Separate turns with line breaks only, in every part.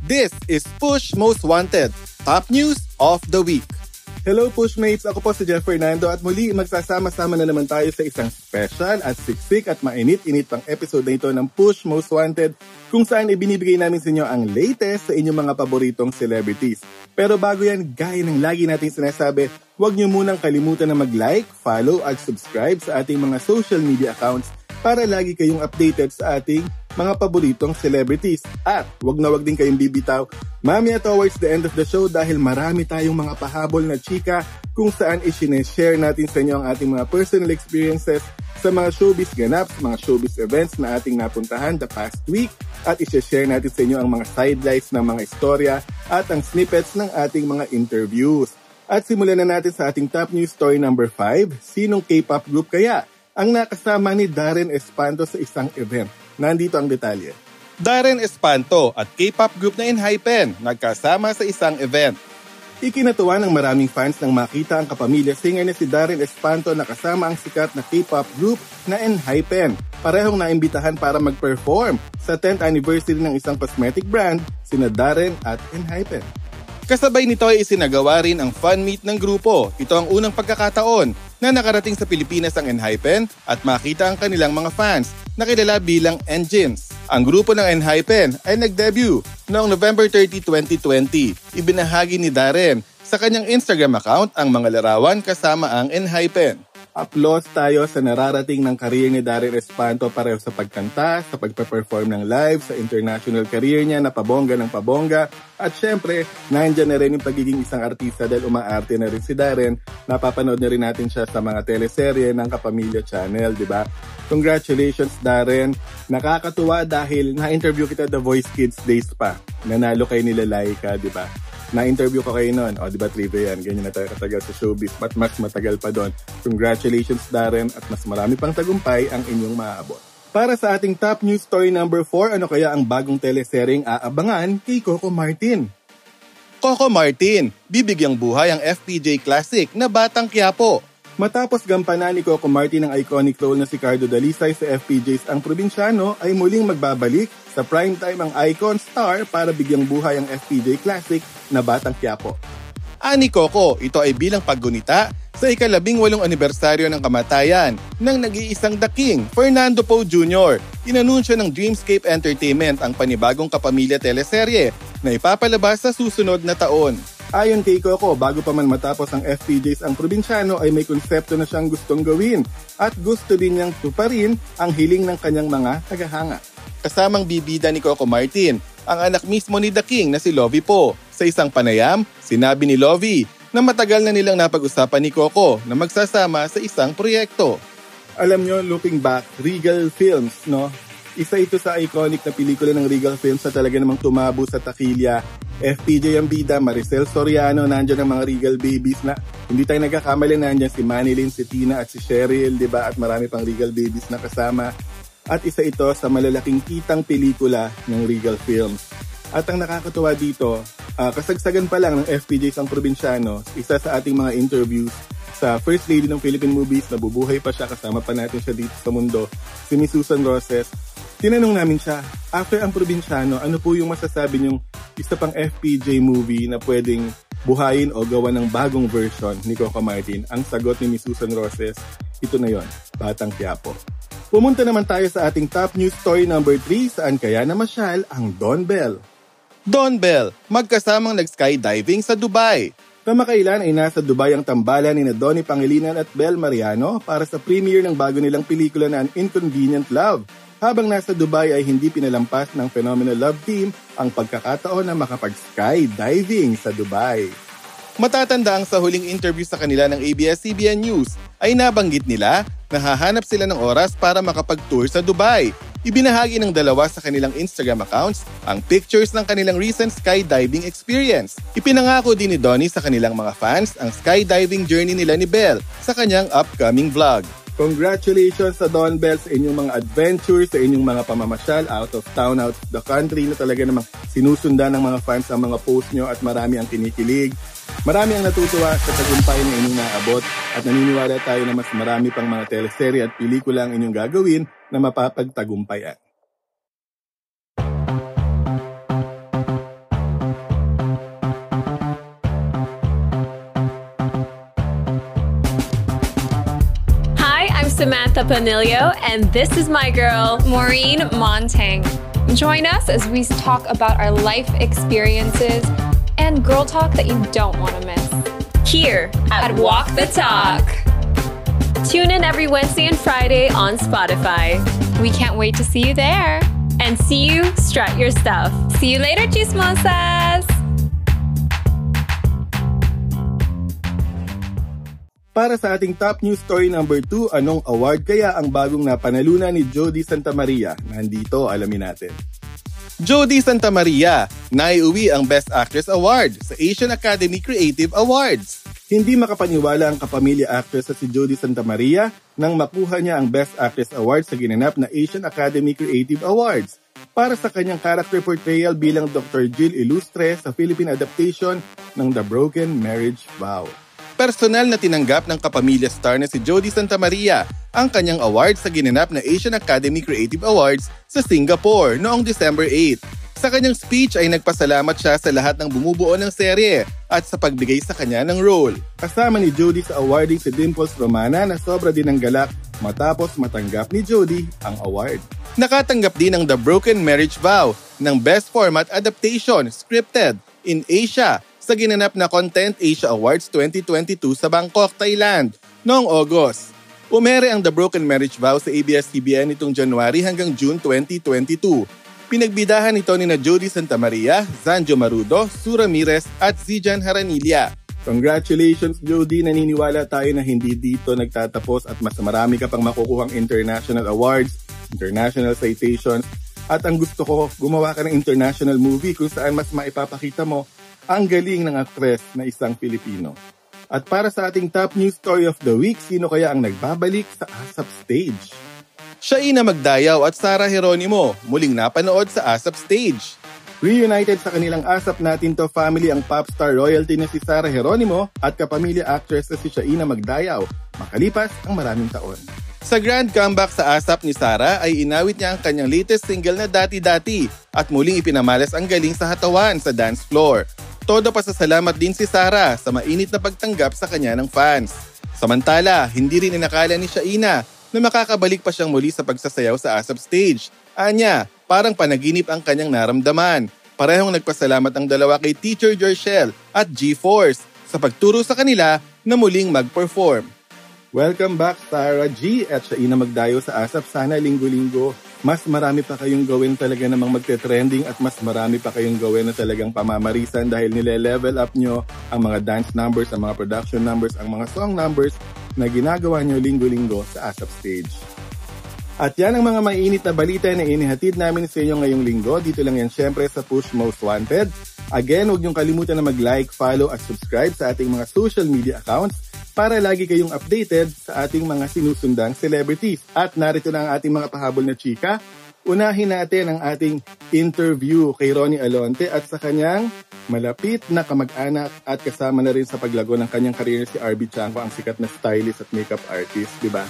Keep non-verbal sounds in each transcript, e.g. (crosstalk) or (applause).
This is Push Most Wanted. Top news of the week. Hello Pushmates! Ako po si Jeff Fernando at muli magsasama-sama na naman tayo sa isang special at siksik at mainit-init pang episode na ito ng Push Most Wanted kung saan ibinibigay namin sa inyo ang latest sa inyong mga paboritong celebrities. Pero bago yan, gaya ng lagi nating sinasabi, huwag niyo munang kalimutan na mag-like, follow at subscribe sa ating mga social media accounts para lagi kayong updated sa ating mga paboritong celebrities. At wag na wag din kayong bibitaw mamaya towards the end of the show dahil marami tayong mga pahabol na chika kung saan isineshare natin sa inyo ang ating mga personal experiences sa mga showbiz ganaps, mga showbiz events na ating napuntahan the past week at iseshare natin sa inyo ang mga sidelights ng mga istorya at ang snippets ng ating mga interviews. At simulan na natin sa ating top news story number 5, sinong K-pop group kaya ang nakasama ni Darren Espanto sa isang event? Nandito ang detalye. Darren Espanto at K-pop group na Enhypen nagkasama sa isang event. Ikinatuwa ng maraming fans nang makita ang kapamilya singer na si Darren Espanto na kasama ang sikat na K-pop group na Enhypen. Parehong naimbitahan para mag-perform sa 10th anniversary ng isang cosmetic brand, sina Darren at Enhypen. Kasabay nito ay isinagawa rin ang fan meet ng grupo. Ito ang unang pagkakataon na nakarating sa Pilipinas ang Enhypen at makita ang kanilang mga fans na kilala bilang Engines. Ang grupo ng Enhypen ay nag-debut noong November 30, 2020. Ibinahagi ni Darren sa kanyang Instagram account ang mga larawan kasama ang Enhypen. Applause tayo sa nararating ng career ni Darren Espanto pareho sa pagkanta, sa pagpe-perform ng live, sa international career niya na pabongga ng pabongga. At syempre, nandyan na rin yung pagiging isang artista dahil umaarte na rin si Darren. Napapanood na rin natin siya sa mga teleserye ng Kapamilya Channel, di ba? Congratulations Darren! Nakakatuwa dahil na-interview kita The Voice Kids days pa. Nanalo kay nila Laika, di ba? Na-interview ko kayo noon. O, di ba trivia yan? Ganyan na tayo katagal sa showbiz. But mas matagal pa doon. Congratulations, Darren. At mas marami pang tagumpay ang inyong maaabot. Para sa ating top news story number 4, ano kaya ang bagong teleseryeng aabangan kay Coco Martin? Coco Martin, bibigyang buhay ang FPJ Classic na Batang Quiapo. Matapos gampanan ni Coco Martin ang iconic role na si Cardo Dalisay sa FPJs ang probinsyano ay muling magbabalik sa primetime ang icon star para bigyang buhay ang FPJ Classic na Batang Quiapo. Ani Coco, ito ay bilang paggunita sa ikalabing walong anibersaryo ng kamatayan ng nag-iisang The King, Fernando Poe Jr. Inanunsyo ng Dreamscape Entertainment ang panibagong kapamilya teleserye na ipapalabas sa susunod na taon. Ayon kay Coco, bago pa man matapos ang FPJs ang probinsyano ay may konsepto na siyang gustong gawin at gusto din niyang tuparin ang hiling ng kanyang mga tagahanga. Kasamang bibida ni Coco Martin, ang anak mismo ni The King na si Lovie Po. Sa isang panayam, sinabi ni Lovie na matagal na nilang napag-usapan ni Coco na magsasama sa isang proyekto. Alam nyo, looking back, Regal Films, no? Isa ito sa iconic na pelikula ng Regal Films na talaga namang tumabo sa takilya. FPJ ang bida, Maricel Soriano, nandyan ang mga Regal Babies na hindi tayo nagkakamali, nandyan si Manilyn, si Tina at si Cheryl, di ba? At marami pang Regal Babies na kasama. At isa ito sa malalaking kitang pelikula ng Regal Films. At ang nakakatuwa dito, uh, kasagsagan pa lang ng FPJ ang probinsyano, isa sa ating mga interviews sa First Lady ng Philippine Movies, nabubuhay pa siya, kasama pa natin siya dito sa mundo, si Miss Susan Roses. Tinanong namin siya, after ang probinsyano, ano po yung masasabi niyong isa pang FPJ movie na pwedeng buhayin o gawa ng bagong version ni Coco Martin? Ang sagot ni Miss Susan Roses, ito na yon, Batang Quiapo. Pumunta naman tayo sa ating top news story number 3 saan kaya namasyal ang Don Bell. Don Bell, magkasamang nag-skydiving sa Dubai. Kamakailan ay nasa Dubai ang tambalan ni na Donnie Pangilinan at Bel Mariano para sa premiere ng bago nilang pelikula na An Inconvenient Love. Habang nasa Dubai ay hindi pinalampas ng Phenomenal Love Team ang pagkakataon na makapag-skydiving sa Dubai. Matatanda ang sa huling interview sa kanila ng ABS-CBN News ay nabanggit nila na hahanap sila ng oras para makapag-tour sa Dubai. ibinahagi ng dalawa sa kanilang Instagram accounts ang pictures ng kanilang recent skydiving experience. Ipinangako din ni Donnie sa kanilang mga fans ang skydiving journey nila ni Belle sa kanyang upcoming vlog. Congratulations sa Don Bell sa inyong mga adventures, sa inyong mga pamamasyal out of town, out of the country na talaga namang sinusundan ng mga fans ang mga post nyo at marami ang kinikilig. Marami ang natutuwa sa tagumpay na inyong naabot at naniniwala tayo na mas marami pang mga teleserye at pelikula ang inyong gagawin na mapapagtagumpayan.
Samantha Panilio, and this is my girl, Maureen Montang. Join us as we talk about our life experiences and girl talk that you don't want to miss. Here at Walk the Talk. Tune in every Wednesday and Friday on Spotify. We can't wait to see you there. And see you strut your stuff. See you later, chismosas!
Para sa ating top news story number 2, anong award kaya ang bagong napanalunan ni Jody Santa Maria? Nandito, alamin natin. Jody Santa Maria, naiuwi ang Best Actress Award sa Asian Academy Creative Awards. Hindi makapaniwala ang kapamilya actress sa si Jody Santa Maria nang makuha niya ang Best Actress Award sa ginanap na Asian Academy Creative Awards para sa kanyang character portrayal bilang Dr. Jill Illustre sa Philippine adaptation ng The Broken Marriage Vow personal na tinanggap ng kapamilya star na si Jody Santa Maria ang kanyang award sa ginanap na Asian Academy Creative Awards sa Singapore noong December 8. Sa kanyang speech ay nagpasalamat siya sa lahat ng bumubuo ng serye at sa pagbigay sa kanya ng role. Kasama ni Jody sa awarding si Dimples Romana na sobra din ng galak matapos matanggap ni Jody ang award. Nakatanggap din ng The Broken Marriage Vow ng Best Format Adaptation Scripted in Asia sa ginanap na Content Asia Awards 2022 sa Bangkok, Thailand noong August. Umere ang The Broken Marriage Vow sa ABS-CBN nitong January hanggang June 2022. Pinagbidahan ito ni na Jody Santa Maria, Zanjo Marudo, Su Ramirez at Zijan Haranilla. Congratulations Jody, naniniwala tayo na hindi dito nagtatapos at mas marami ka pang makukuhang international awards, international citations, at ang gusto ko, gumawa ka ng international movie kung saan mas maipapakita mo ang galing ng aktres na isang Pilipino. At para sa ating top news story of the week, sino kaya ang nagbabalik sa ASAP stage? Siya Ina Magdayaw at Sara Heronimo muling napanood sa ASAP stage. Reunited sa kanilang ASAP natin to family ang pop star royalty na si Sara Heronimo at kapamilya actress na si Shaina Magdayaw makalipas ang maraming taon. Sa grand comeback sa ASAP ni Sara ay inawit niya ang kanyang latest single na Dati Dati at muling ipinamalas ang galing sa hatawan sa dance floor todo pasasalamat din si Sara sa mainit na pagtanggap sa kanya ng fans. Samantala, hindi rin inakala ni Shaina na makakabalik pa siyang muli sa pagsasayaw sa ASAP stage. Anya, parang panaginip ang kanyang naramdaman. Parehong nagpasalamat ang dalawa kay Teacher Jershel at G-Force sa pagturo sa kanila na muling mag-perform. Welcome back Sarah G at Shaina Magdayo sa ASAP. Sana linggo-linggo mas marami pa kayong gawin talaga namang magte-trending at mas marami pa kayong gawin na talagang pamamarisan dahil nile-level up nyo ang mga dance numbers, ang mga production numbers, ang mga song numbers na ginagawa nyo linggo-linggo sa ASAP stage. At yan ang mga mainit na balita na inihatid namin sa inyo ngayong linggo. Dito lang yan syempre sa Push Most Wanted. Again, huwag niyong kalimutan na mag-like, follow at subscribe sa ating mga social media accounts para lagi kayong updated sa ating mga sinusundang celebrities. At narito na ang ating mga pahabol na chika. Unahin natin ang ating interview kay Ronnie Alonte at sa kanyang malapit na kamag-anak at kasama na rin sa paglago ng kanyang career si RB Chanko, ang sikat na stylist at makeup artist, di ba?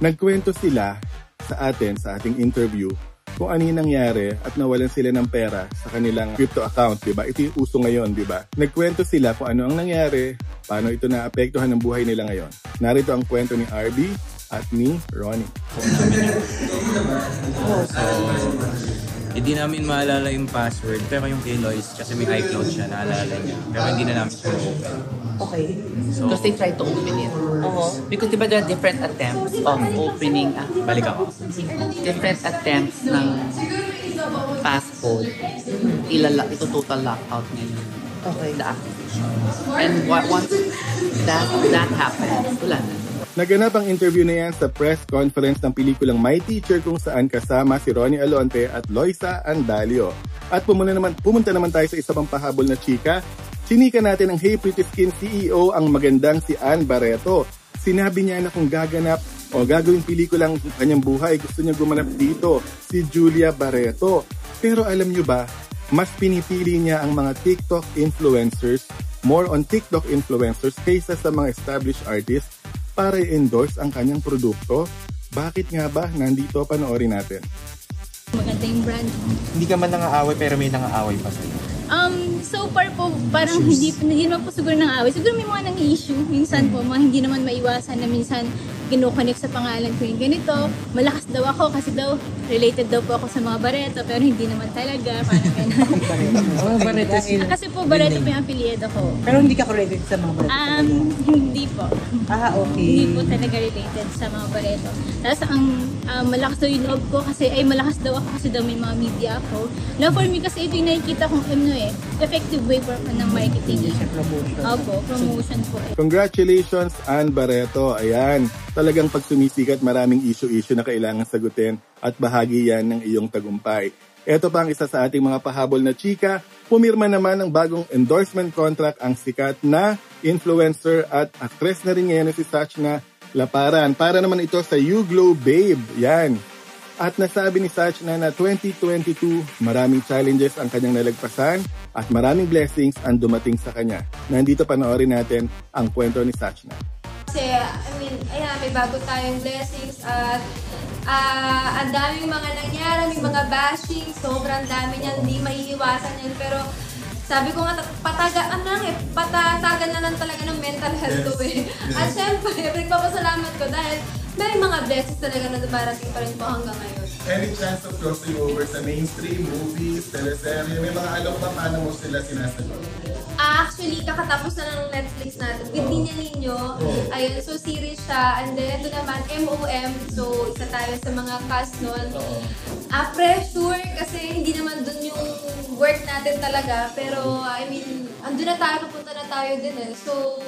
Nagkwento sila sa atin sa ating interview kung ano yung nangyari at nawalan sila ng pera sa kanilang crypto account, di ba? Ito yung uso ngayon, di ba? Nagkwento sila kung ano ang nangyari, paano ito naapektuhan ng buhay nila ngayon. Narito ang kwento ni RB at ni Ronnie. (laughs)
hindi namin maalala yung password, pero yung kay Lois, kasi may iCloud siya, naalala niya. Pero hindi na namin siya open.
Okay.
So-
Because they tried to open it.
Uh-huh.
Because diba there are different attempts of opening, ah,
Balik ako.
different attempts ng passcode. Ilala, ito total lockout ngayon.
Okay.
The application. And wa- once that that happens, wala na.
Naganap ang interview na yan sa press conference ng pelikulang My Teacher kung saan kasama si Ronnie Alonte at Loisa Andalio. At pumunta naman, pumunta naman tayo sa isa pang pahabol na chika. Chinika natin ang Hey Pretty Skin CEO ang magandang si Ann Barreto. Sinabi niya na kung gaganap o gagawin pelikulang kanyang buhay, gusto niya gumanap dito, si Julia Barreto. Pero alam niyo ba, mas pinipili niya ang mga TikTok influencers, more on TikTok influencers kaysa sa mga established artists para i-endorse ang kanyang produkto. Bakit nga ba? Nandito panoorin natin.
Maganda yung brand.
Hindi ka man nangaaway pero may nangaaway pa sa'yo.
Um, so far po, parang hindi, hindi naman po siguro nang away. Siguro may mga nang issue. Minsan po, mga hindi naman maiwasan na minsan kinukonnect sa pangalan ko yung ganito. Malakas daw ako kasi daw related daw po ako sa mga Barreto pero hindi naman talaga. Parang ganun.
Oh, Barreto sila.
kasi po Barreto po yung affiliate ako.
Pero hindi ka related sa mga Barreto?
Um, hindi po.
ah, okay.
Hindi po talaga related sa mga Barreto. Tapos ang um, malakas daw yung loob ko kasi, ay malakas daw ako kasi daw may mga media ako. Na for me kasi ito yung nakikita kong ano eh, effective way for ng marketing.
Siya promotion.
Opo, promotion po eh.
Congratulations, Ann Barreto. Ayan, talagang pag sumisikat, maraming issue-issue na kailangan sagutin at bahagi yan ng iyong tagumpay. Ito pa ang isa sa ating mga pahabol na chika. Pumirma naman ng bagong endorsement contract ang sikat na influencer at actress na rin ngayon na si Sachna Laparan. Para naman ito sa You Glow Babe. Yan. At nasabi ni Sachna na 2022, maraming challenges ang kanyang nalagpasan at maraming blessings ang dumating sa kanya. Nandito panoorin natin ang kwento ni Sachna.
Kasi, I mean, ayan, may bago tayong blessings at ah, ang daming mga nangyari, may mga bashing, sobrang dami niyan, hindi maiiwasan yan. Pero sabi ko nga, pataga, ano lang eh, patatagan na lang talaga ng mental health ko eh. At syempre, (laughs) nagpapasalamat ko dahil may mga blessings talaga na dumarating pa rin po hanggang ngayon.
Any chance of crossing over sa mainstream, movies, teleserye? May mga alam pa paano mo sila sinasagot?
Ah, actually, kakatapos na ng Netflix natin. With Ninya Ninyo. Ayun, so series siya. And then, ito naman, MOM. So, isa tayo sa mga cast nun. Ah, pressure kasi hindi naman dun yung work natin talaga. Pero, I mean, andun na tayo, papunta na tayo din eh. So,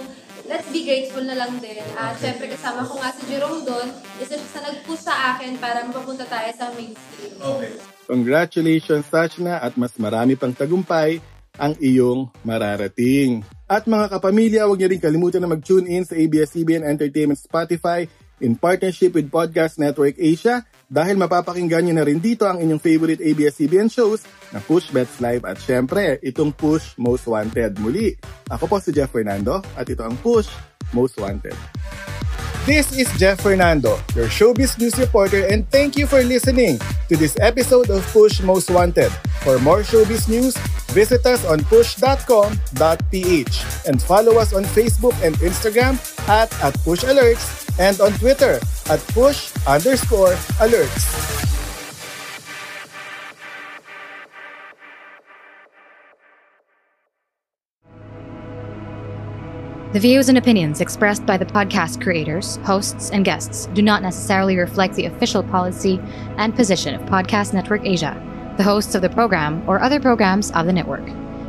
let's be grateful na lang din. At syempre, kasama ko nga si Jerome doon. Isa siya sa nag-push sa akin para mapapunta tayo sa mainstream.
Okay. Congratulations, Sachna, at mas marami pang tagumpay ang iyong mararating. At mga kapamilya, huwag niyo rin kalimutan na mag-tune in sa ABS-CBN Entertainment Spotify in partnership with Podcast Network Asia dahil mapapakinggan niyo na rin dito ang inyong favorite ABS-CBN shows na Push Bets Live at syempre, itong Push Most Wanted. Muli, ako po si Jeff Fernando at ito ang Push Most Wanted. This is Jeff Fernando, your showbiz news reporter, and thank you for listening to this episode of Push Most Wanted. For more showbiz news, visit us on push.com.ph and follow us on Facebook and Instagram at, at Push and on Twitter at push underscore alerts.
The views and opinions expressed by the podcast creators, hosts, and guests do not necessarily reflect the official policy and position of Podcast Network Asia, the hosts of the program, or other programs of the network.